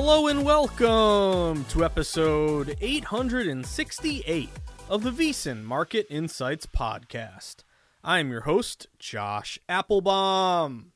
Hello and welcome to episode 868 of the VSiN Market Insights Podcast. I am your host, Josh Appelbaum.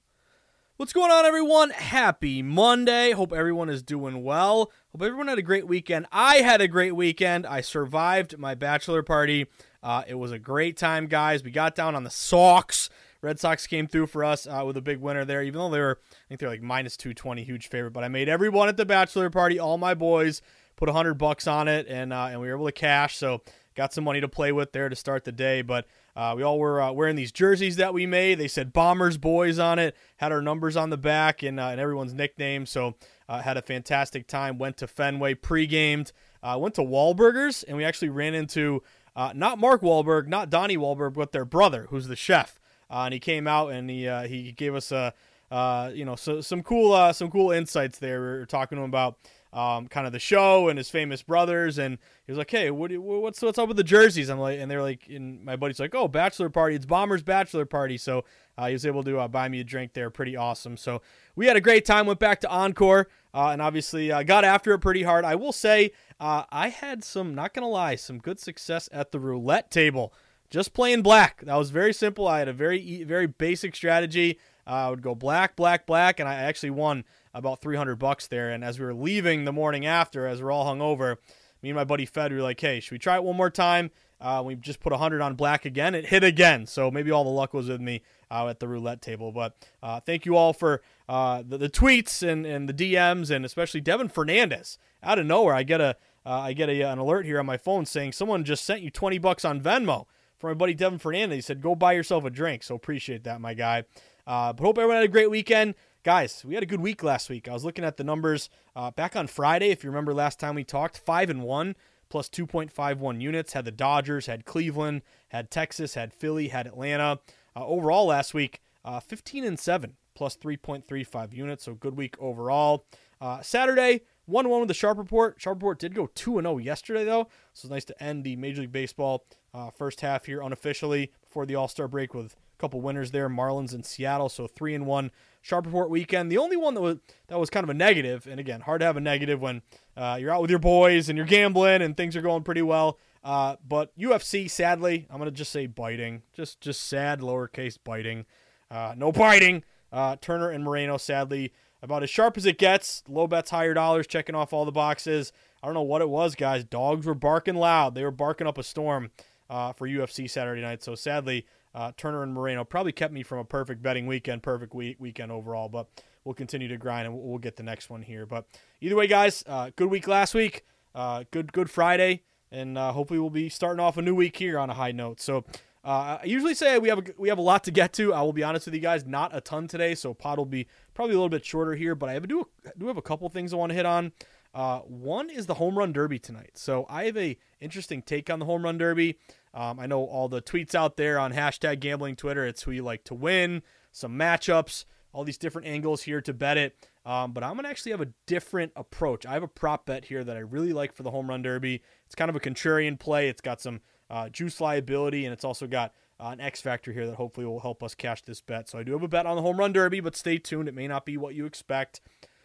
What's going on, everyone? Happy Monday. Hope everyone is doing well. Hope everyone had a great weekend. I had a great weekend. I survived my bachelor party. Uh, it was a great time, guys. We got down on the Sox. Red Sox came through for us uh, with a big winner there, even though they were, I think they're like minus 220, huge favorite. But I made everyone at the bachelor party, all my boys, put 100 bucks on it, and uh, and we were able to cash. So got some money to play with there to start the day. But uh, we all were uh, wearing these jerseys that we made. They said Bombers Boys on it, had our numbers on the back and, uh, and everyone's nickname. So uh, had a fantastic time. Went to Fenway, pre-gamed, went to Wahlburgers, and we actually ran into not Mark Wahlberg, not Donnie Wahlberg, but their brother, who's the chef uh, and he came out and he uh, he gave us a uh, you know so, some cool uh, some cool insights there. We were talking to him about um, kind of the show and his famous brothers, and he was like, "Hey, what what's what's up with the jerseys?" I'm like, and they're like, and my buddy's like, "Oh, bachelor party! It's Bomber's bachelor party." So uh, he was able to uh, buy me a drink there, pretty awesome. So we had a great time. Went back to Encore, uh, and obviously uh, got after it pretty hard. I will say, uh, I had some, not gonna lie, some good success at the roulette table just playing black. That was very simple. I had a very very basic strategy. Uh, I would go black, black, black, and I actually won about 300 bucks there. And as we were leaving the morning after, as we're all hung over, me and my buddy Fed we were like, "Hey, should we try it one more time?" Uh, we just put 100 on black again. It hit again, so maybe all the luck was with me uh, at the roulette table. But uh, thank you all for uh, the, the, tweets and, and the DMs, and especially Devin Fernandez. Out of nowhere, I get a uh, I get a, an alert here on my phone saying someone just sent you 20 bucks on Venmo from my buddy Devin Fernandez. He said, go buy yourself a drink. So appreciate that, my guy. Uh, but hope everyone had a great weekend. Guys, we had a good week last week. I was looking at the numbers uh, back on Friday. If you remember last time we talked, 5 and 1 plus 2.51 units. Had the Dodgers, had Cleveland, had Texas, had Philly, had Atlanta. Uh, overall last week, uh, 15 and 7 plus 3.35 units. So good week overall. Uh, Saturday, 1 1 with the Sharp Report. Sharp Report did go 2 0 yesterday, though. So it's nice to end the Major League Baseball uh, first half here unofficially before the All Star break with a couple winners there, Marlins and Seattle. So three and one sharp report weekend. The only one that was that was kind of a negative, and again, hard to have a negative when uh, you're out with your boys and you're gambling and things are going pretty well. Uh, but UFC, sadly, I'm gonna just say biting, just just sad lowercase biting, uh, no biting. Uh, Turner and Moreno, sadly, about as sharp as it gets. Low bets, higher dollars, checking off all the boxes. I don't know what it was, guys. Dogs were barking loud. They were barking up a storm uh, for UFC Saturday night. So sadly, uh, Turner and Moreno probably kept me from a perfect betting weekend, perfect week, weekend overall. But we'll continue to grind and we'll, get the next one here. But either way, guys, uh, good week last week, uh, good good Friday, and uh, hopefully we'll be starting off a new week here on a high note. So. Uh, I usually say we have a, we have a lot to get to. I will be honest with you guys, not a ton today, so pod will be probably a little bit shorter here. But I have, do do have a couple things I want to hit on. Uh, one is the home run derby tonight. So I have a interesting take on the home run derby. Um, I know all the tweets out there on hashtag gambling Twitter. It's who you like to win, some matchups, all these different angles here to bet it. Um, but I'm to actually have a different approach. I have a prop bet here that I really like for the home run derby. It's kind of a contrarian play. It's got some uh, juice liability, and it's also got uh, an X factor here that hopefully will help us cash this bet. So I do have a bet on the home run derby, but stay tuned. It may not be what you expect.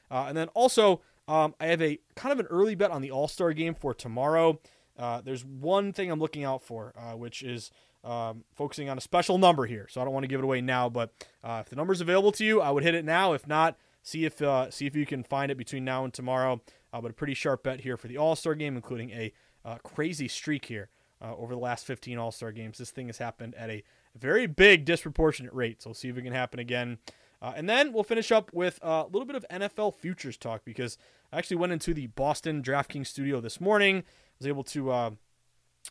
Uh, and then also, um, I have a kind of an early bet on the All Star game for tomorrow. Uh, there's one thing I'm looking out for, uh, which is um, focusing on a special number here. So I don't want to give it away now, but uh, if the number's available to you, I would hit it now. If not, see if uh, see if you can find it between now and tomorrow. But a pretty sharp bet here for the All Star game, including a crazy streak here uh, over the last 15 All Star games. This thing has happened at a very big disproportionate rate. So we'll see if it can happen again. Uh, and then we'll finish up with a little bit of NFL futures talk because I actually went into the Boston DraftKings studio this morning. I was able to uh,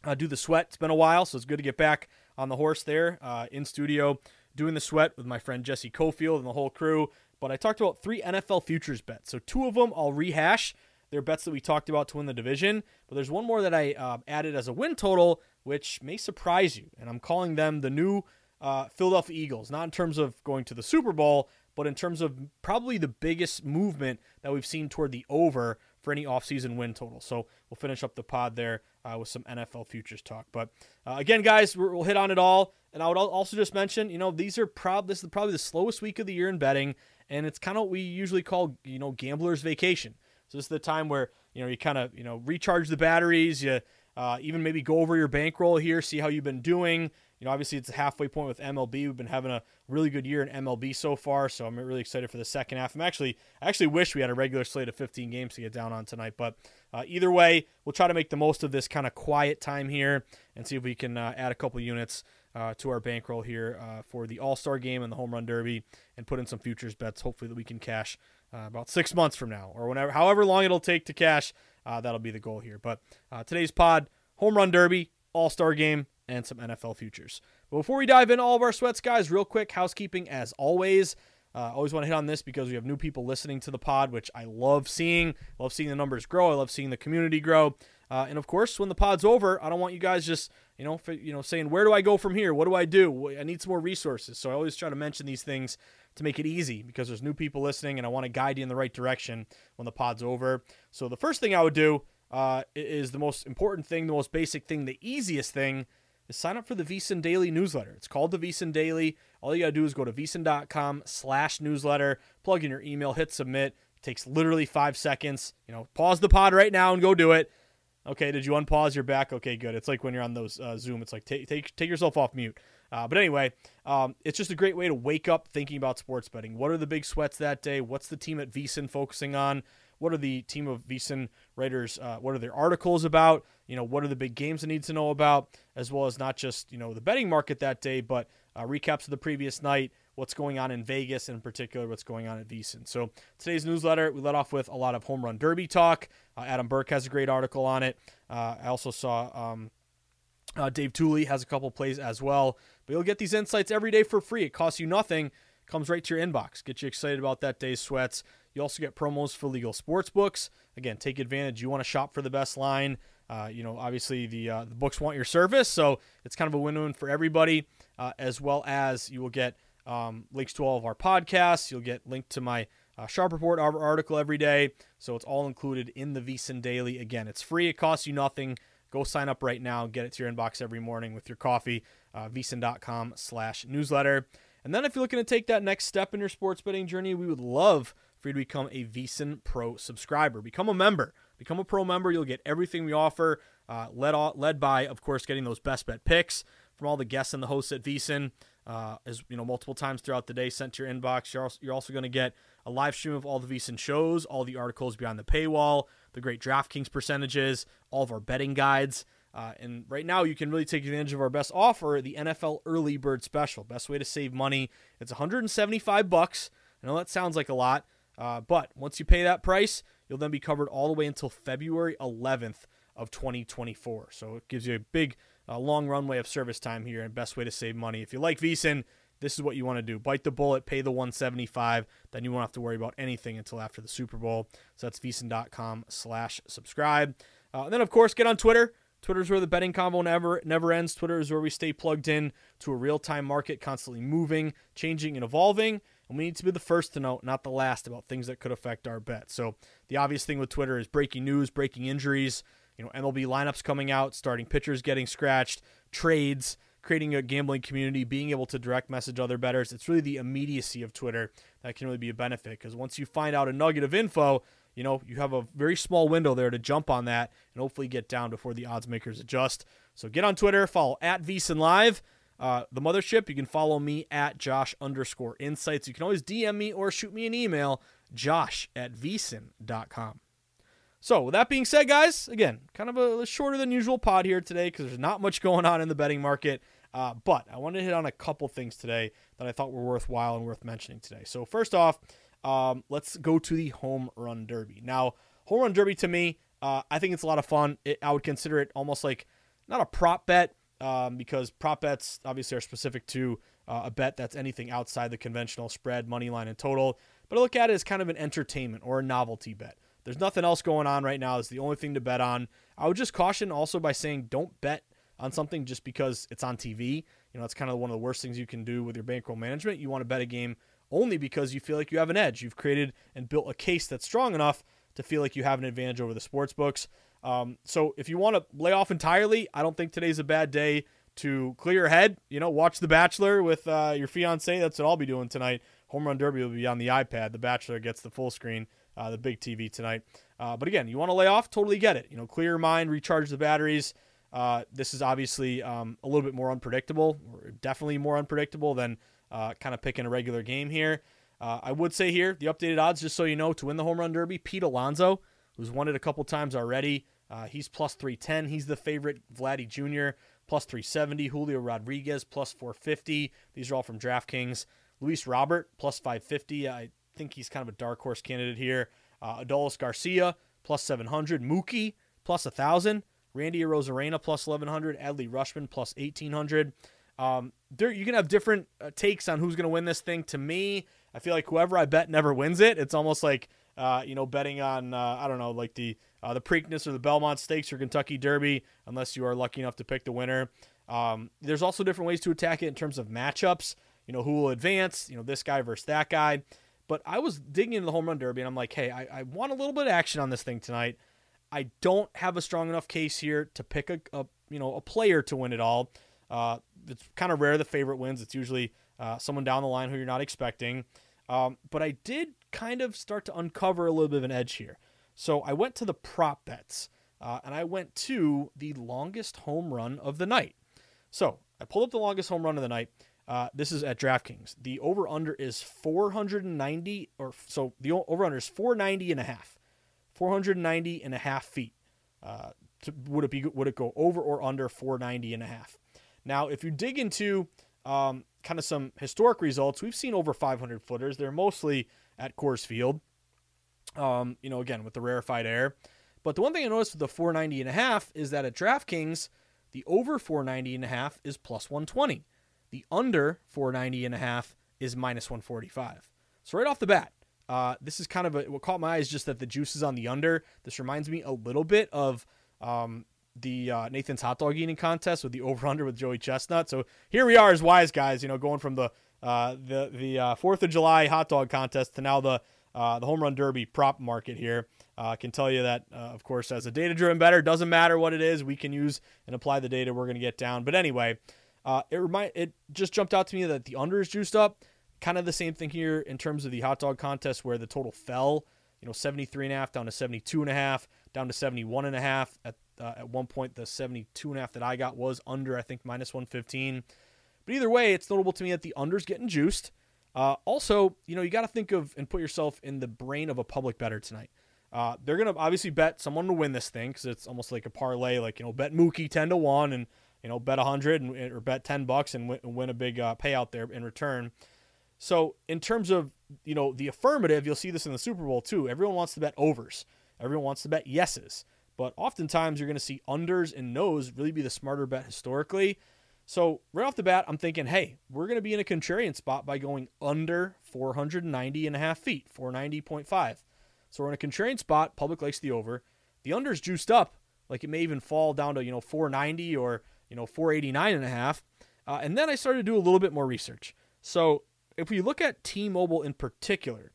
uh, do the sweat. It's been a while, so it's good to get back on the horse there uh, in studio doing the sweat with my friend Jesse Cofield and the whole crew. But I talked about three NFL futures bets. So two of them I'll rehash. They're bets that we talked about to win the division. But there's one more that I uh, added as a win total, which may surprise you. And I'm calling them the new uh, Philadelphia Eagles, not in terms of going to the Super Bowl, but in terms of probably the biggest movement that we've seen toward the over for any offseason win total. So we'll finish up the pod there uh, with some NFL futures talk. But uh, again, guys, we'll hit on it all. And I would also just mention, you know, these are prob this is probably the slowest week of the year in betting, and it's kind of what we usually call, you know, gambler's vacation. So this is the time where you know you kind of you know recharge the batteries, you uh, even maybe go over your bankroll here, see how you've been doing. You know, obviously it's a halfway point with MLB. We've been having a really good year in MLB so far, so I'm really excited for the second half. I'm actually I actually wish we had a regular slate of 15 games to get down on tonight, but uh, either way, we'll try to make the most of this kind of quiet time here and see if we can uh, add a couple units uh, to our bankroll here uh, for the All Star game and the Home Run Derby, and put in some futures bets. Hopefully that we can cash uh, about six months from now, or whenever, however long it'll take to cash. Uh, that'll be the goal here. But today's pod: Home Run Derby, All Star game, and some NFL futures. But before we dive into all of our sweats, guys, real quick housekeeping as always. Uh, always want to hit on this because we have new people listening to the pod, which I love seeing. Love seeing the numbers grow. I love seeing the community grow. Uh, and of course, when the pod's over, I don't want you guys just you know you know saying where do I go from here? What do I do? I need some more resources. So I always try to mention these things to make it easy because there's new people listening, and I want to guide you in the right direction when the pod's over. So the first thing I would do uh, is the most important thing, the most basic thing, the easiest thing is sign up for the VSiN Daily newsletter. It's called the VSiN Daily. All you got to do is go to vsin.com slash newsletter, plug in your email, hit submit. It takes literally five seconds. You know, pause the pod right now and go do it. Okay, did you unpause? You're back. Okay, good. It's like when you're on those uh, Zoom. It's like take take take yourself off mute. Uh, but anyway, um, it's just a great way to wake up thinking about sports betting. What are the big sweats that day? What's the team at VSiN focusing on? What are the team of VSiN writers? Uh, what are their articles about? You know, what are the big games I need to know about, as well as not just you know the betting market that day, but uh, recaps of the previous night, what's going on in Vegas, and in particular what's going on at VSiN. So today's newsletter, we let off with a lot of home run derby talk. Uh, Adam Burke has a great article on it. Uh, I also saw. Um, uh, Dave Tuley has a couple plays as well. But you'll get these insights every day for free. It costs you nothing. Comes right to your inbox. Get you excited about that day's sweats. You also get promos for legal sports books. Again, take advantage. You want to shop for the best line. Uh, you know, obviously the uh, the books want your service, so it's kind of a win-win for everybody. Uh, as well as you will get um, links to all of our podcasts. You'll get linked to my uh, Sharp Report article every day, so it's all included in the VSiN Daily. Again, it's free. It costs you nothing. Go sign up right now. Get it to your inbox every morning with your coffee. Uh, slash newsletter. And then if you're looking to take that next step in your sports betting journey, we would love for you to become a VSiN Pro subscriber. Become a member. Become a pro member. You'll get everything we offer, uh, led, led by, of course, getting those best bet picks from all the guests and the hosts at VSiN. Uh, as you know, multiple times throughout the day, sent to your inbox. You're also, you're also going to get a live stream of all the VSiN shows, all the articles behind the paywall, the great DraftKings percentages, all of our betting guides. Uh, and right now, you can really take advantage of our best offer, the NFL Early Bird Special. Best way to save money. It's 175 bucks. I know that sounds like a lot, uh, but once you pay that price, you'll then be covered all the way until February 11th of 2024. So it gives you a big, uh, long runway of service time here and best way to save money. If you like VSiN, this is what you want to do. Bite the bullet, pay the 175, then you won't have to worry about anything until after the Super Bowl. So that's VSiN.com slash subscribe. Uh, and then, of course, get on Twitter. Twitter is where the betting combo never never ends. Twitter is where we stay plugged in to a real time market, constantly moving, changing, and evolving. And we need to be the first to know, not the last, about things that could affect our bet. So the obvious thing with Twitter is breaking news, breaking injuries, you know, MLB lineups coming out, starting pitchers getting scratched, trades, creating a gambling community, being able to direct message other betters. It's really the immediacy of Twitter that can really be a benefit because once you find out a nugget of info, you know, you have a very small window there to jump on that and hopefully get down before the odds makers adjust. So get on Twitter, follow at VSiN Live. Uh, the mothership, you can follow me at Josh underscore insights. You can always DM me or shoot me an email, josh at vsin.com. So, with that being said, guys, again, kind of a shorter than usual pod here today because there's not much going on in the betting market. Uh, but I wanted to hit on a couple things today that I thought were worthwhile and worth mentioning today. So, first off, um, let's go to the home run derby. Now, home run derby to me, uh, I think it's a lot of fun. It, I would consider it almost like not a prop bet um, because prop bets obviously are specific to uh, a bet that's anything outside the conventional spread, money line, and total. But I look at it as kind of an entertainment or a novelty bet. There's nothing else going on right now. It's the only thing to bet on. I would just caution also by saying don't bet on something just because it's on TV. You know, that's kind of one of the worst things you can do with your bankroll management. You want to bet a game only because you feel like you have an edge. You've created and built a case that's strong enough to feel like you have an advantage over the sports books. Um, so if you want to lay off entirely, I don't think today's a bad day to clear your head. You know, watch The Bachelor with uh, your fiance. That's what I'll be doing tonight. Home Run Derby will be on the iPad. The Bachelor gets the full screen uh, the big TV tonight. Uh, but again, you want to lay off, totally get it. You know, clear your mind, recharge the batteries. Uh, this is obviously um, a little bit more unpredictable, definitely more unpredictable than uh, kind of picking a regular game here. Uh, I would say here the updated odds, just so you know, to win the home run derby, Pete Alonso, who's won it a couple times already. Uh, he's plus 310. He's the favorite. Vladdy Jr. plus 370. Julio Rodriguez plus 450. These are all from DraftKings. Luis Robert plus 550. I think he's kind of a dark horse candidate here. Uh, Adolis Garcia plus 700, Mookie plus 1,000, Randy Arozarena plus 1,100, Adley Rutschman, plus 1,800. Um, there you can have different uh, takes on who's going to win this thing. To me, I feel like whoever I bet never wins it. It's almost like uh, you know betting on uh, I don't know like the uh, the Preakness or the Belmont Stakes or Kentucky Derby, unless you are lucky enough to pick the winner. Um, there's also different ways to attack it in terms of matchups. You know who will advance. You know this guy versus that guy. But I was digging into the home run derby and I'm like, hey, I, I want a little bit of action on this thing tonight. I don't have a strong enough case here to pick a, a you know a player to win it all. Uh, it's kind of rare the favorite wins. It's usually uh, someone down the line who you're not expecting. Um, but I did kind of start to uncover a little bit of an edge here. So I went to the prop bets uh, and I went to the longest home run of the night. So I pulled up the longest home run of the night. Uh, this is at DraftKings. The over under is 490 or so the over under is 490 and a half. 490 and a half feet. Uh, to, would it be would it go over or under 490 and a half? Now, if you dig into um, kind of some historic results, we've seen over 500 footers. They're mostly at Coors Field. Um, you know, again with the rarefied air. But the one thing I noticed with the 490 and a half is that at DraftKings, the over 490 and a half is plus 120. The under 490 and a half is minus 145. So right off the bat, uh, this is kind of a, what caught my eye is just that the juice is on the under. This reminds me a little bit of um, the uh, Nathan's hot dog eating contest with the over under with Joey Chestnut. So here we are as wise guys, you know, going from the the the uh, Fourth of July hot dog contest to now the uh, the home run derby prop market here. I uh, can tell you that, uh, of course, as a data driven better, doesn't matter what it is, we can use and apply the data we're going to get down. But anyway, uh, it remind it just jumped out to me that the under is juiced up. Kind of the same thing here in terms of the hot dog contest where the total fell, you know, 73 and a half down to 72 and a half, down to 71 and a half. At uh, at one point, the 72 and a half that I got was under, I think, minus 115. But either way, it's notable to me that the under's getting juiced. Uh, also, you know, you got to think of and put yourself in the brain of a public better tonight. Uh, they're going to obviously bet someone to win this thing because it's almost like a parlay, like, you know, bet Mookie 10 to 1 and you know, bet a hundred or bet ten bucks and win, win a big uh, payout there in return. So in terms of you know the affirmative, you'll see this in the Super Bowl too. Everyone wants to bet overs. Everyone wants to bet yeses. But oftentimes you're going to see unders and nos really be the smarter bet historically. So right off the bat, I'm thinking, hey, we're going to be in a contrarian spot by going under 490 and a half feet, 490.5. So we're in a contrarian spot. Public likes the over. The under's juiced up, like it may even fall down to you know 490 or you know 489 and a half. Uh, and then I started to do a little bit more research. So if we look at T-Mobile in particular,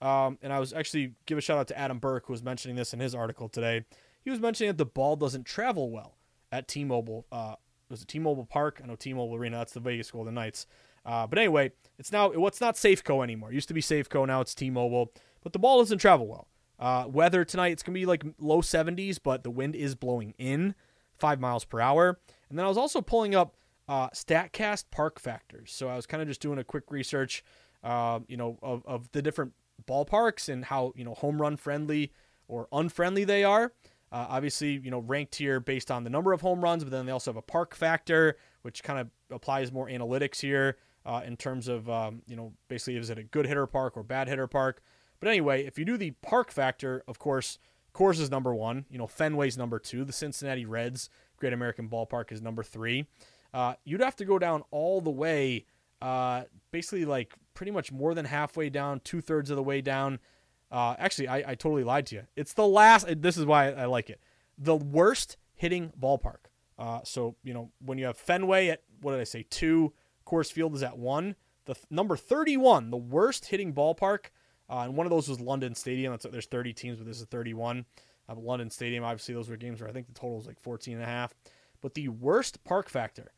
um, and I was actually give a shout out to Adam Burke who was mentioning this in his article today. He was mentioning that the ball doesn't travel well at T-Mobile. Uh, was it T-Mobile Park? I know T-Mobile Arena. That's the Vegas Golden Knights. Uh, but anyway, it's now what's well, not Safeco anymore. It used to be Safeco. Now it's T-Mobile. But the ball doesn't travel well. Uh, weather tonight, it's gonna be like low 70s, but the wind is blowing in five miles per hour. And then I was also pulling up uh, Statcast park factors. So I was kind of just doing a quick research, uh, you know, of, of the different ballparks and how you know home run friendly or unfriendly they are. Uh, obviously, you know, ranked here based on the number of home runs, but then they also have a park factor, which kind of applies more analytics here uh, in terms of, um, you know, basically is it a good hitter park or bad hitter park. But anyway, if you do the park factor, of course, Coors is number one. You know, Fenway's number two. The Cincinnati Reds Great American Ballpark is number three. Uh, you'd have to go down all the way, uh, basically like pretty much more than halfway down, two thirds of the way down. Uh, actually, I, I totally lied to you. It's the last. This is why I like it. The worst hitting ballpark. Uh, so you know when you have Fenway at what did I say two, Coors Field is at one. The th- number 31, the worst hitting ballpark, uh, and one of those was London Stadium. That's, there's 30 teams, but this is 31. Uh, London Stadium, obviously, those were games where I think the total was like 14 and a half. But the worst park factor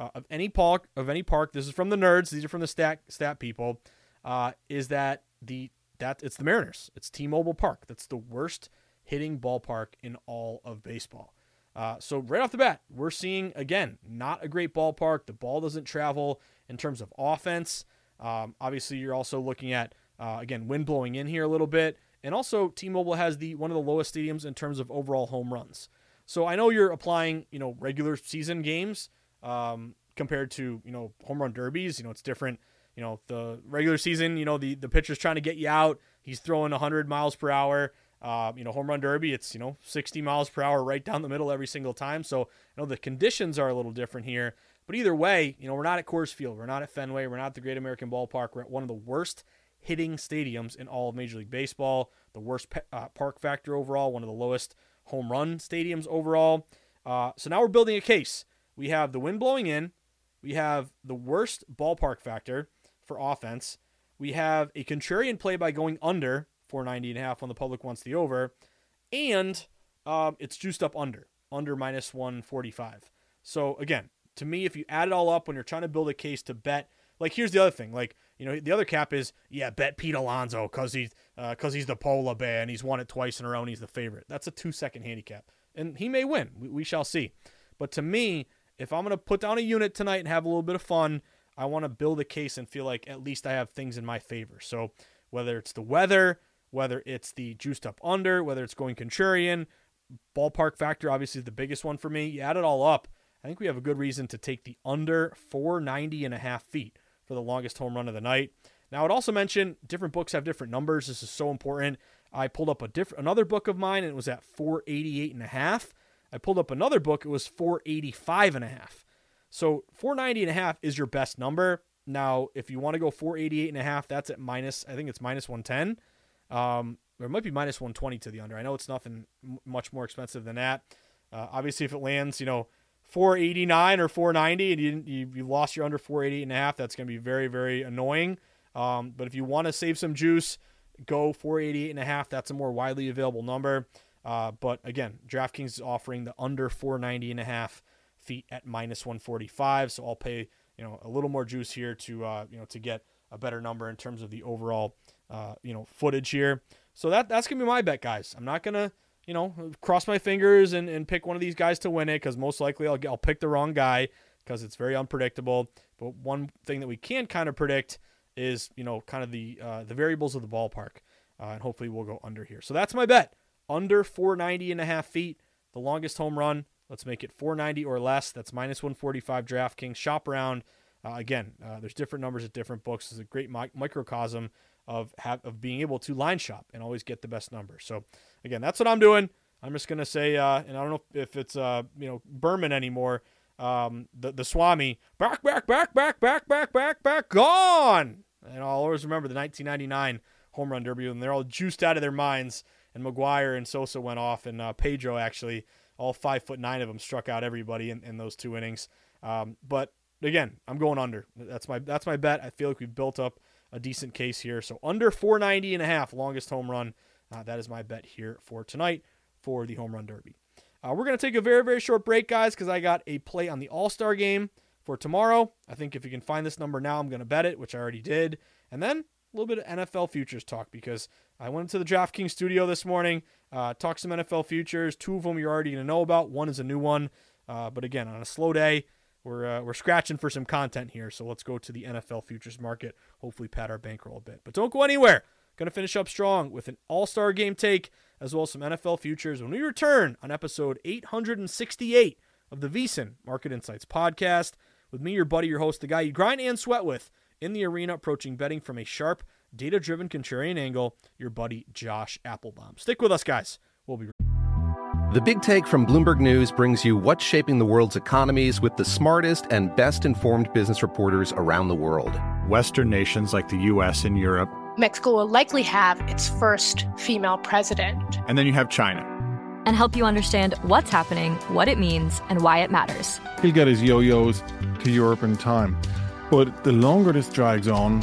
uh, of any park of any park. This is from the nerds. These are from the stat stat people. Uh, is that the that it's the Mariners. It's T-Mobile Park. That's the worst hitting ballpark in all of baseball. Uh, so right off the bat, we're seeing again not a great ballpark. The ball doesn't travel in terms of offense. Um, obviously, you're also looking at uh, again wind blowing in here a little bit, and also T-Mobile has the one of the lowest stadiums in terms of overall home runs. So I know you're applying you know regular season games um, compared to you know home run derbies. You know it's different. You know the regular season. You know the the pitcher's trying to get you out. He's throwing 100 miles per hour. Uh, you know home run derby. It's you know 60 miles per hour right down the middle every single time. So you know the conditions are a little different here. But either way, you know we're not at Coors Field. We're not at Fenway. We're not at the Great American Ballpark. We're at one of the worst hitting stadiums in all of Major League Baseball. The worst pe- uh, park factor overall. One of the lowest home run stadiums overall. Uh, so now we're building a case we have the wind blowing in. We have the worst ballpark factor for offense. We have a contrarian play by going under 490 and a half when the public wants the over. And um, it's juiced up under, under minus 145. So again, to me, if you add it all up when you're trying to build a case to bet, like here's the other thing, like you know the other cap is yeah bet Pete Alonso because he's because uh, he's the polar bear and he's won it twice in a row and he's the favorite. That's a two second handicap, and he may win. We, we shall see. But to me, if I'm going to put down a unit tonight and have a little bit of fun, I want to build a case and feel like at least I have things in my favor. So whether it's the weather, whether it's the juiced up under, whether it's going contrarian, ballpark factor obviously is the biggest one for me. You add it all up, I think we have a good reason to take the under 490 and a half feet for the longest home run of the night. Now, I'd also mention different books have different numbers. This is so important. I pulled up a different another book of mine and it was at 488 and a half. I pulled up another book, it was 485 and a half. So 490 and a half is your best number. Now, if you want to go 488 and a half, that's at minus, I think it's minus 110. Um, or it might be minus 120 to the under. I know it's nothing much more expensive than that. Uh, obviously, if it lands, you know, 489 or 490 and you, you, lost your under 488 and a half, that's going to be very, very annoying. Um, but if you want to save some juice, go 488 and a half. That's a more widely available number. Uh, but again, DraftKings is offering the under 490 and a half feet at minus 145. So I'll pay you know a little more juice here to uh, you know to get a better number in terms of the overall uh, you know footage here. So that that's gonna be my bet, guys. I'm not gonna you know cross my fingers and, and pick one of these guys to win it because most likely I'll I'll pick the wrong guy because it's very unpredictable. But one thing that we can kind of predict is you know kind of the uh, the variables of the ballpark, uh, and hopefully we'll go under here. So that's my bet under 490 and a half feet. The longest home run. Let's make it 490 or less. That's minus 145 DraftKings. Shop around. Uh, again, uh, there's different numbers at different books. It's a great mi- microcosm of have, of being able to line shop and always get the best number. So again, that's what I'm doing. I'm just gonna say, uh, and I don't know if it's uh, you know Berman anymore. um, the the Swami back, back, back, back, back, back, back, back, gone. And I'll always remember the 1999 home run derby, and they're all juiced out of their minds. And McGwire and Sosa went off, and uh, Pedro actually, all five foot nine of them, struck out everybody in, in those two innings. Um, but again, I'm going under. That's my that's my bet. I feel like we've built up a decent case here. So under 490 and a half, longest home run. Uh, that is my bet here for tonight for the home run derby. Uh, we're going to take a very, very short break, guys, because I got a play on the All Star game for tomorrow. I think if you can find this number now, I'm going to bet it, which I already did. And then a little bit of NFL futures talk because I went to the DraftKings studio this morning, uh, talked some NFL futures. Two of them you're already going to know about. One is a new one. Uh, but again, on a slow day, we're, uh, we're scratching for some content here. So let's go to the NFL futures market. Hopefully, pad our bankroll a bit. But don't go anywhere. Going to finish up strong with an all star game take as well as some NFL futures when we return on episode 868 of the VSiN Market Insights podcast with me, your buddy, your host, the guy you grind and sweat with in the arena, approaching betting from a sharp, data driven contrarian angle, your buddy Josh Appelbaum. Stick with us, guys. We'll be The Big Take from Bloomberg News brings you what's shaping the world's economies with the smartest and best informed business reporters around the world. Western nations like the US and Europe. Mexico will likely have its first female president. And then you have China. And help you understand what's happening, what it means, and why it matters. He'll get his yo yos to Europe in time. But the longer this drags on,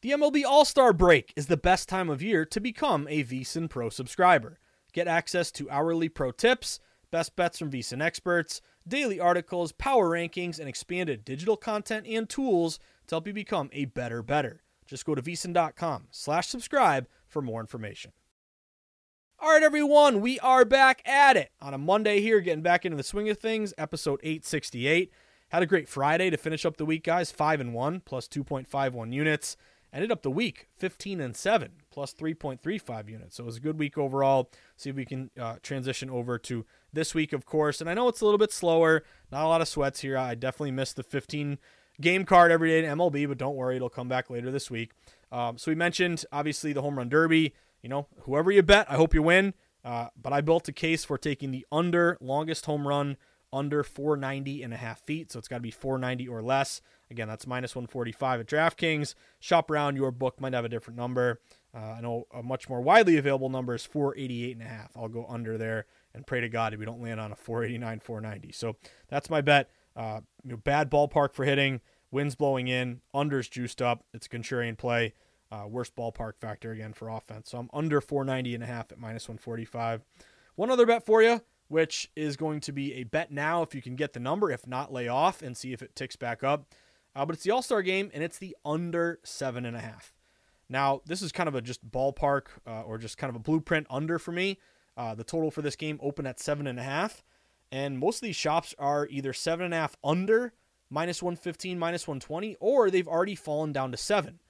The MLB All Star Break is the best time of year to become a VSiN Pro subscriber. Get access to hourly pro tips, best bets from VSiN experts, daily articles, power rankings, and expanded digital content and tools to help you become a better better. Just go to vsin.com slash subscribe for more information. All right, everyone, we are back at it on a Monday here, getting back into the swing of things, episode 868. Had a great Friday to finish up the week, guys. 5 and 1 plus 2.51 units. Ended up the week 15 and 7 plus 3.35 units. So it was a good week overall. See if we can uh, transition over to this week, of course. And I know it's a little bit slower. Not a lot of sweats here. I definitely missed the 15 game card every day in MLB, but don't worry, it'll come back later this week. Um, so we mentioned obviously the home run derby. You know, whoever you bet, I hope you win. Uh, but I built a case for taking the under longest home run under 490 and a half feet. So it's got to be 490 or less. Again, that's minus 145 at DraftKings. Shop around. Your book might have a different number. Uh, I know a much more widely available number is 488 and a half. I'll go under there and pray to God we don't land on a 489, 490. So that's my bet. Uh, you know, bad ballpark for hitting. Winds blowing in. Unders juiced up. It's a contrarian play. Uh, worst ballpark factor again for offense. So I'm under 490 and a half at minus 145. One other bet for you, which is going to be a bet now if you can get the number. If not, lay off and see if it ticks back up. Uh, but it's the All Star game and it's the under seven and a half. Now, this is kind of a just ballpark uh, or just kind of a blueprint under for me. Uh, the total for this game open at seven and a half, and most of these shops are either seven and a half under, minus 115, minus 120, or they've already fallen down to seven.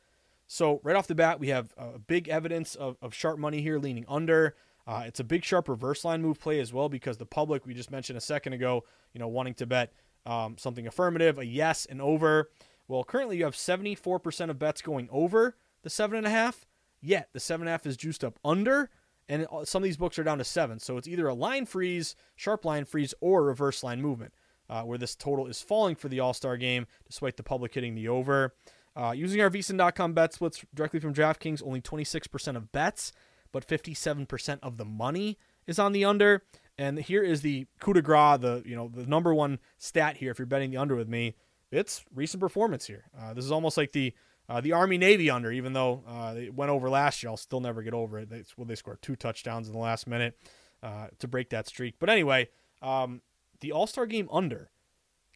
So right off the bat, we have uh, big evidence of, of sharp money here leaning under. Uh, it's a big sharp reverse line move play as well because the public we just mentioned a second ago, you know, wanting to bet um, something affirmative, a yes, and over. Well, currently you have 74% of bets going over the seven and a half. Yet the seven and a half is juiced up under, and some of these books are down to seven. So it's either a line freeze, sharp line freeze, or reverse line movement, uh, where this total is falling for the All Star game, despite the public hitting the over. Uh, using our VSiN.com bet splits directly from DraftKings, only 26% of bets, but 57% of the money is on the under. And here is the coup de grace, the you know the number one stat here. If you're betting the under with me, it's recent performance here. Uh, this is almost like the uh, the Army Navy under, even though uh, they went over last year, I'll still never get over it. They, well, they scored two touchdowns in the last minute uh, to break that streak. But anyway, um, the All Star game under.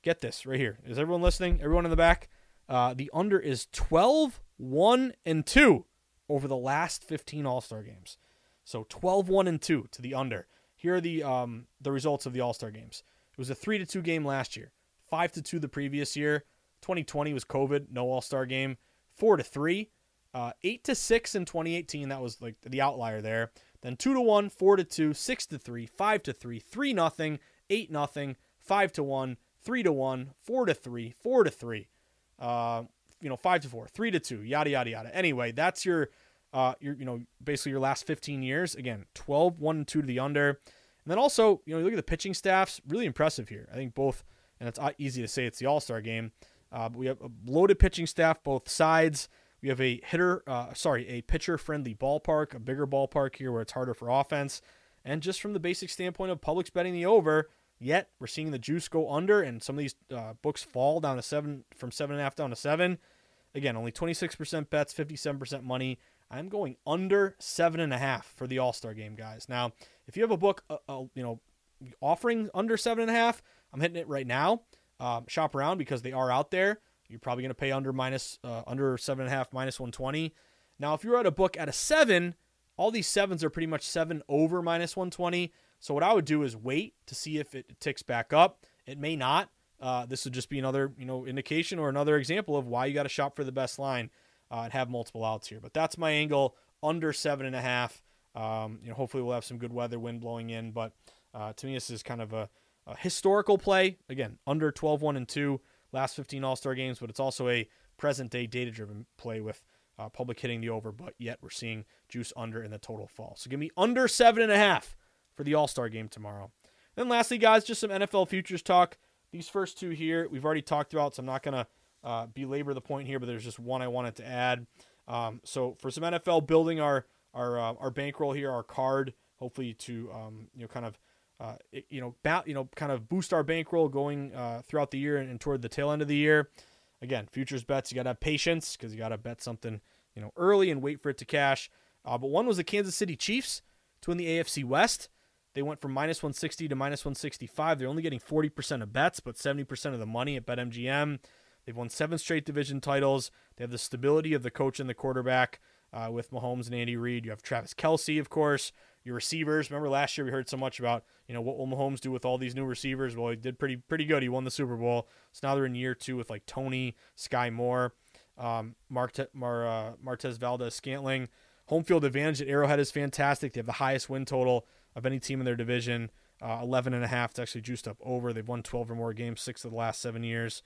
Get this right here. Is everyone listening? Everyone in the back? Uh, the under is 12, 1, and 2 over the last 15 All Star games. So 12, 1, and 2 to the under. Here are the um, the results of the All Star games. It was a 3 to 2 game last year, 5 to 2 the previous year. 2020 was COVID, no All Star game four to three, uh, eight to six in 2018. That was like the outlier there. Then two to one, four to two, six to three, five to three, three nothing, eight nothing, five to one, three to one, four to three, four to three, uh, you know, five to four, three to two, yada yada yada. Anyway, that's your, uh, your you know, basically your last 15 years. Again, 12, one and two to the under, and then also you know, you look at the pitching staffs, really impressive here. I think both, and it's uh, easy to say it's the All Star game. Uh, we have a loaded pitching staff, both sides. We have a hitter, uh, sorry, a pitcher friendly ballpark, a bigger ballpark here where it's harder for offense. And just from the basic standpoint of public's betting the over, yet we're seeing the juice go under and some of these uh, books fall down to seven, from seven and a half down to seven. Again, only 26% bets, 57% money. I'm going under seven and a half for the All Star game, guys. Now, if you have a book, uh, uh, you know, offering under seven and a half, I'm hitting it right now um, shop around because they are out there. You're probably going to pay under minus uh, under seven and a half, minus 120. Now, if you're at a book at a seven, all these sevens are pretty much seven over minus 120. So what I would do is wait to see if it ticks back up. It may not. Uh, this would just be another you know indication or another example of why you got to shop for the best line uh, and have multiple outs here. But that's my angle under seven and a half. Um, you know, hopefully we'll have some good weather, wind blowing in. But uh, to me, this is kind of a a historical play. Again, under 12 1 and 2, last 15 All Star games, but it's also a present day data driven play with uh, public hitting the over, but yet we're seeing juice under in the total fall. So give me under 7.5 for the All Star game tomorrow. Then lastly, guys, just some NFL futures talk. These first two here, we've already talked about, so I'm not going to uh, belabor the point here, but there's just one I wanted to add. Um, so for some NFL, building our our uh, our bankroll here, our card, hopefully to um, you know kind of uh, you know, ba- you know, kind of boost our bankroll going uh, throughout the year and, and, toward the tail end of the year. Again, futures bets, you got to have patience because you got to bet something, you know, early and wait for it to cash. Uh, but one was the Kansas City Chiefs to win the AFC West. They went from minus 160 to minus 165. They're only getting 40% of bets, but 70% of the money at BetMGM. They've won seven straight division titles. They have the stability of the coach and the quarterback uh, with Mahomes and Andy Reid. You have Travis Kelce, of course, your receivers. Remember last year we heard so much about you know what will Mahomes do with all these new receivers? Well, he did pretty pretty good. He won the Super Bowl. So now they're in year two with like Toney, Sky Moore, um, Marte, Mar, uh, Marquez Valdes-Scantling. Home field advantage at Arrowhead is fantastic. They have the highest win total of any team in their division. Uh, 11 and a half. It's actually juiced up over. They've won 12 or more games, six of the last seven years.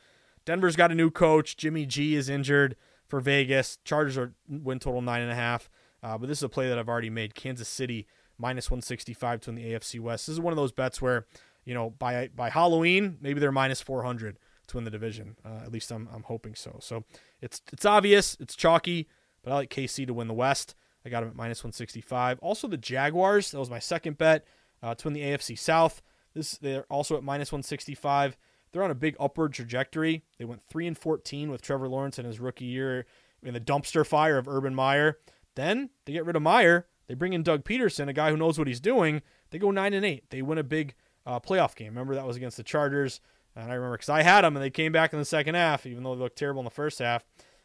Denver's got a new coach. Jimmy G is injured for Vegas. Chargers are win total nine and a half. Uh, but this is a play that I've already made. Kansas City minus 165 to win the AFC West. This is one of those bets where, you know, by by Halloween, maybe they're minus 400 to win the division. Uh, at least I'm, I'm hoping so. So it's it's obvious, it's chalky, but I like KC to win the West. I got them at minus 165. Also the Jaguars, that was my second bet uh, to win the AFC South. This they're also at minus 165. They're on a big upward trajectory. They went 3 and 14 with Trevor Lawrence in his rookie year in the dumpster fire of Urban Meyer. Then they get rid of Meyer. They bring in Doug Pederson, a guy who knows what he's doing. They go nine and eight. They win a big uh, playoff game. Remember that was against the Chargers, and I remember because I had them, and they came back in the second half, even though they looked terrible in the first half.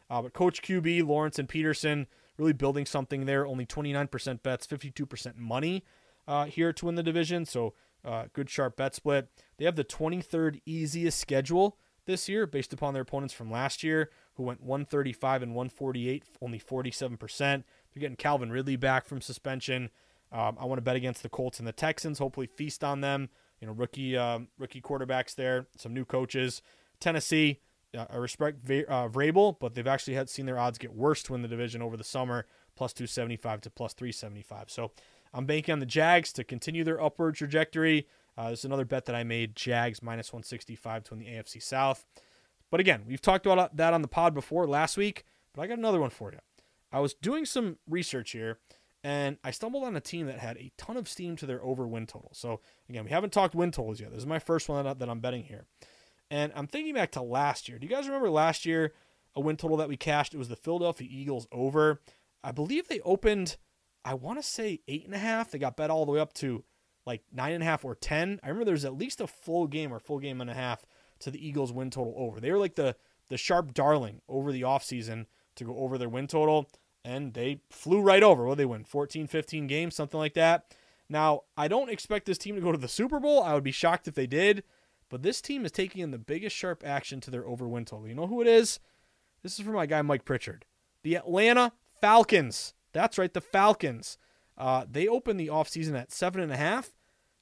Uh, but Coach QB Lawrence and Pederson really building something there. Only 29% bets, 52% money uh, here to win the division. So uh, good sharp bet split. They have the 23rd easiest schedule this year based upon their opponents from last year, who went 135 and 148, only 47%. They're getting Calvin Ridley back from suspension. Um, I want to bet against the Colts and the Texans. Hopefully, feast on them. You know, rookie um, rookie quarterbacks there, some new coaches. Tennessee, uh, I respect v- uh, Vrabel, but they've actually had seen their odds get worse to win the division over the summer, plus 275 to plus 375. So I'm banking on the Jags to continue their upward trajectory. Uh, this is another bet that I made Jags minus 165 to win the AFC South. But again, we've talked about that on the pod before last week, but I got another one for you. I was doing some research here and I stumbled on a team that had a ton of steam to their over win total. So again, we haven't talked win totals yet. This is my first one that, I'm betting here, and I'm thinking back to last year. Do you guys remember last year a win total that we cashed? It was the Philadelphia Eagles over. I believe they opened, I want to say eight and a half. They got bet all the way up to like nine and a half or ten. I remember there was at least a full game or full game and a half to the Eagles win total over. They were like the the sharp darling over the offseason to go over their win total and they flew right over. Well, they win 14, 15 games, something like that. Now, I don't expect this team to go to the Super Bowl. I would be shocked if they did. But this team is taking in the biggest sharp action to their over win total. You know who it is? This is for my guy Mike Pritchard. The Atlanta Falcons. That's right, the Falcons. Uh, they opened the offseason at seven and a half.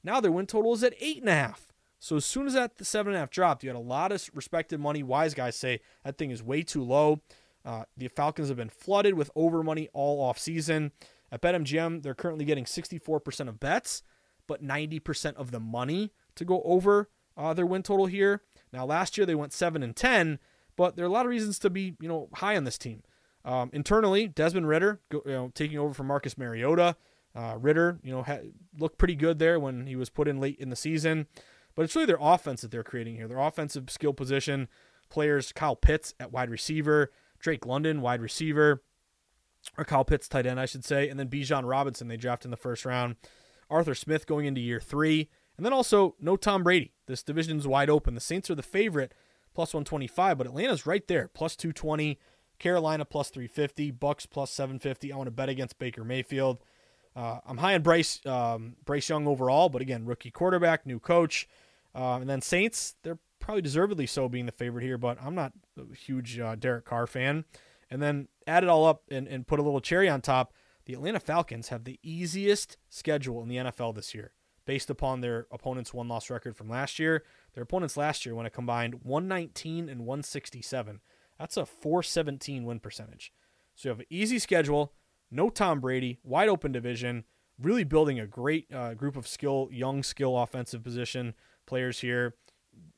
Now their win total is at eight and a half. So as soon as that the seven and a half dropped, you had a lot of respected money. Wise guys say that thing is way too low. Uh, the Falcons have been flooded with over money all off season. At BetMGM, they're currently getting 64% of bets, but 90% of the money to go over uh, their win total here. Now, last year they went 7 and 10, but there are a lot of reasons to be, you know, high on this team. Um, internally, Desmond Ridder go, you know, taking over from Marcus Mariota. Uh, Ridder, you know, looked pretty good there when he was put in late in the season. But it's really their offense that they're creating here. Their offensive skill position players, Kyle Pitts at wide receiver, Drake London, wide receiver, or Kyle Pitts, tight end, I should say, and then Bijan Robinson they drafted in the first round. Arthur Smith going into year three, and then also no Tom Brady. This division's wide open. The Saints are the favorite, plus 125, but Atlanta's right there, plus 220. Carolina plus 350, Bucks plus 750. I want to bet against Baker Mayfield. Uh, I'm high on Bryce um, Bryce Young overall, but again, rookie quarterback, new coach, uh, and then Saints. They're probably deservedly so being the favorite here, but I'm not a huge uh, Derek Carr fan. And then add it all up and, and put a little cherry on top. The Atlanta Falcons have the easiest schedule in the NFL this year based upon their opponent's one loss record from last year. Their opponents last year went a combined 119 and 167. That's a 417 win percentage. So you have an easy schedule, no Tom Brady, wide open division, really building a great uh, group of skill, young skill offensive position players here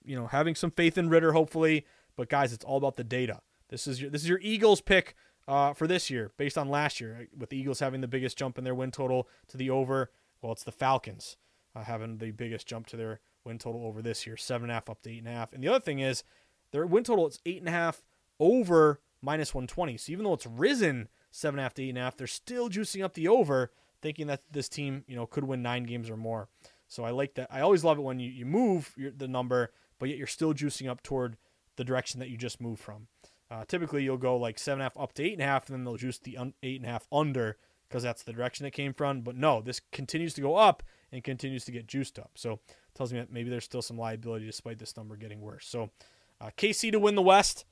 you know, having some faith in Ridder, hopefully. But guys, it's all about the data. This is your this is your Eagles pick uh, for this year, based on last year, with the Eagles having the biggest jump in their win total to the over. Well, it's the Falcons uh, having the biggest jump to their win total over this year, seven and a half up to eight and a half. And the other thing is, their win total is eight and a half over minus 120. So even though it's risen seven and a half to eight and a half, they're still juicing up the over, thinking that this team, you know, could win nine games or more. So I like that. I always love it when you, you move your, the number but yet you're still juicing up toward the direction that you just moved from. Uh, typically, you'll go like seven and a half up to eight and a half, and then they'll juice the un- eight and a half under because that's the direction it came from. But no, this continues to go up and continues to get juiced up. So tells me that maybe there's still some liability despite this number getting worse. So uh, KC to win the West,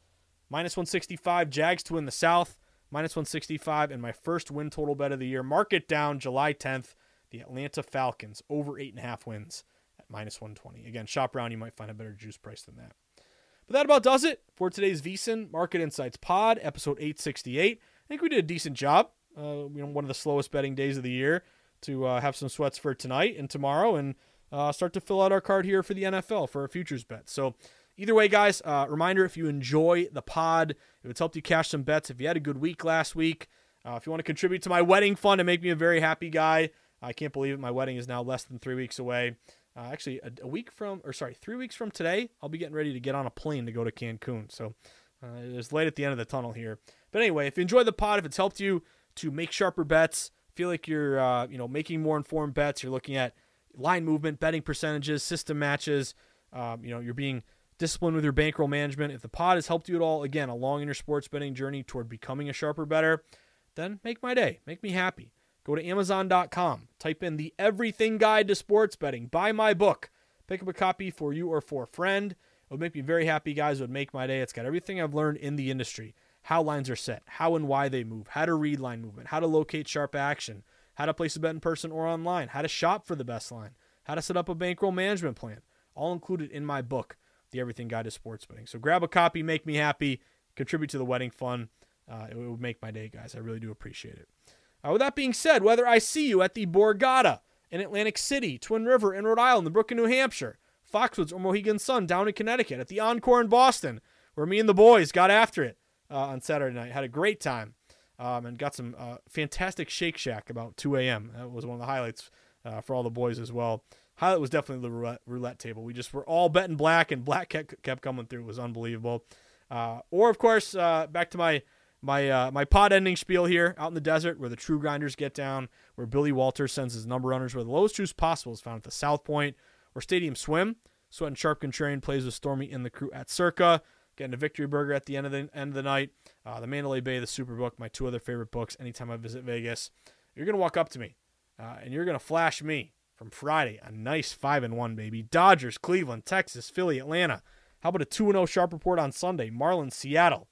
minus 165. Jags to win the South, minus 165. And my first win total bet of the year, mark it down July 10th, the Atlanta Falcons over eight and a half wins at minus 120. Again, shop around, you might find a better juice price than that. But that about does it for today's VSiN Market Insights Pod, episode 868. I think we did a decent job. Uh, you know, one of the slowest betting days of the year to uh, have some sweats for tonight and tomorrow, and uh, start to fill out our card here for the NFL for our futures bet. So, either way, guys, uh, reminder: if you enjoy the pod, if it's helped you cash some bets, if you had a good week last week, uh, if you want to contribute to my wedding fund and make me a very happy guy, I can't believe it. My wedding is now less than three weeks away. Uh, actually, a, a, week from, or sorry, three weeks from today, I'll be getting ready to get on a plane to go to Cancun. So uh, it's light at the end of the tunnel here. But anyway, if you enjoy the pod, if it's helped you to make sharper bets, feel like you're uh, you know making more informed bets, you're looking at line movement, betting percentages, system matches, um, you know, you're being disciplined with your bankroll management. If the pod has helped you at all, again, along in your sports betting journey toward becoming a sharper better, then make my day. Make me happy. Go to Amazon.com, type in the Everything Guide to Sports Betting, buy my book, pick up a copy for you or for a friend. It would make me very happy, guys. It would make my day. It's got everything I've learned in the industry how lines are set, how and why they move, how to read line movement, how to locate sharp action, how to place a bet in person or online, how to shop for the best line, how to set up a bankroll management plan, all included in my book, The Everything Guide to Sports Betting. So grab a copy, make me happy, contribute to the wedding fund. Uh, it would make my day, guys. I really do appreciate it. Uh, with that being said, whether I see you at the Borgata in Atlantic City, Twin River in Rhode Island, the Brook in New Hampshire, Foxwoods or Mohegan Sun down in Connecticut, at the Encore in Boston, where me and the boys got after it uh, on Saturday night, had a great time, um, and got some uh, fantastic Shake Shack about 2 a.m. That was one of the highlights uh, for all the boys as well. Highlight was definitely the roulette, roulette, table. We just were all betting black, and black kept, kept coming through. It was unbelievable. Uh, or of course, uh, back to my my uh, my pod ending spiel here out in the desert where the true grinders get down, where Billy Walters sends his number runners where the lowest juice possible is found at the South Point or Stadium Swim. Sweat and Sharp Contrarian plays with Stormy and the crew at Circa. Getting a victory burger at the end of the end of the night. Uh, the Mandalay Bay, the Superbook, my two other favorite books. Anytime I visit Vegas, you're gonna walk up to me uh, and you're gonna flash me from Friday a nice five and one baby. Dodgers, Cleveland, Texas, Philly, Atlanta. How about a two and zero sharp report on Sunday? Marlins, Seattle.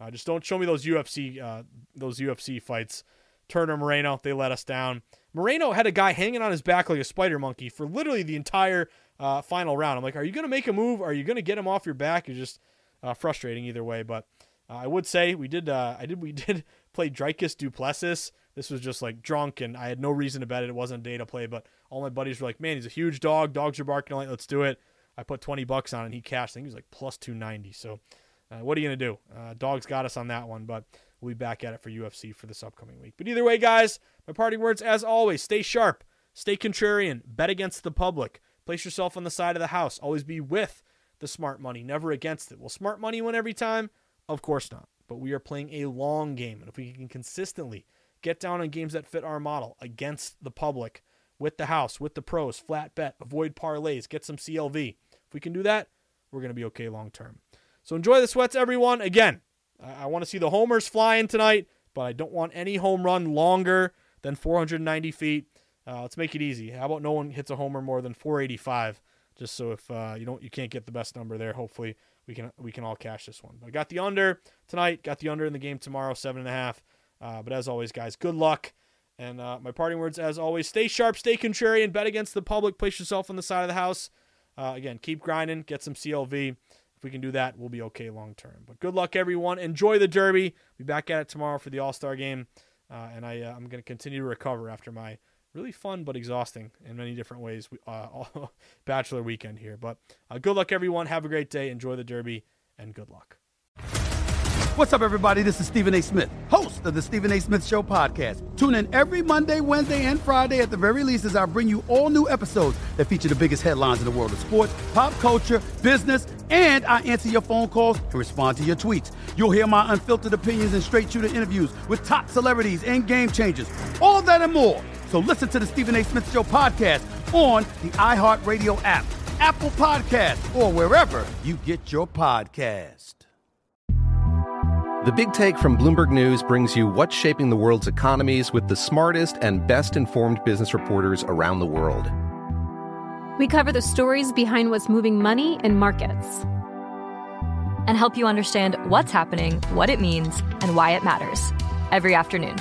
Uh, just don't show me those UFC uh, those UFC fights. Turner Moreno, they let us down. Moreno had a guy hanging on his back like a spider monkey for literally the entire uh, final round. I'm like, are you going to make a move? Are you going to get him off your back? It's just uh, frustrating either way. But uh, I would say we did. Uh, I did. We did play Dricus du Plessis. This was just like drunk, and I had no reason to bet it. It wasn't a day to play, but all my buddies were like, "Man, he's a huge dog. Dogs are barking like, let's do it." I put 20 bucks on it, and he cashed. I think he was like plus 290. So uh, what are you to do? Uh, dogs got us on that one, but we'll be back at it for UFC for this upcoming week. But either way, guys, my parting words as always stay sharp, stay contrarian, bet against the public, place yourself on the side of the house, always be with the smart money, never against it. Will smart money win every time? Of course not. But we are playing a long game, and if we can consistently get down on games that fit our model against the public, with the house, with the pros, flat bet, avoid parlays, get some CLV. If we can do that, we're going to be okay long term. So enjoy the sweats, everyone. Again, I, want to see the homers flying tonight, but I don't want any home run longer than 490 feet. Uh, let's make it easy. How about no one hits a homer more than 485? Just so if uh, you don't, you can't get the best number there. Hopefully, we can we can all cash this one. But I got the under tonight. Got the under in the game tomorrow, seven and a half. Uh, but as always, guys, good luck. And uh, my parting words, as always, stay sharp, stay contrarian, bet against the public, place yourself on the side of the house. Uh, again, keep grinding, get some CLV If we can do that, we'll be okay long term. But good luck, everyone. Enjoy the Derby. Be back at it tomorrow for the All Star game. Uh, and I, uh, I'm going to continue to recover after my really fun but exhausting in many different ways uh, bachelor weekend here. But uh, good luck, everyone. Have a great day. Enjoy the Derby, and good luck. What's up, everybody? This is Stephen A. Smith, host of the Stephen A. Smith Show podcast. Tune in every Monday, Wednesday, and Friday at the very least as I bring you all new episodes that feature the biggest headlines in the world of sports, pop culture, business, and I answer your phone calls and respond to your tweets. You'll hear my unfiltered opinions and straight shooter interviews with top celebrities and game changers. All that and more. So listen to the Stephen A. Smith Show podcast on the iHeartRadio app, Apple Podcast, or wherever you get your podcast. The Big Take from Bloomberg News brings you what's shaping the world's economies with the smartest and best informed business reporters around the world. We cover the stories behind what's moving money and markets. And help you understand what's happening, what it means, and why it matters every afternoon.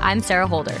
I'm Sarah Holder.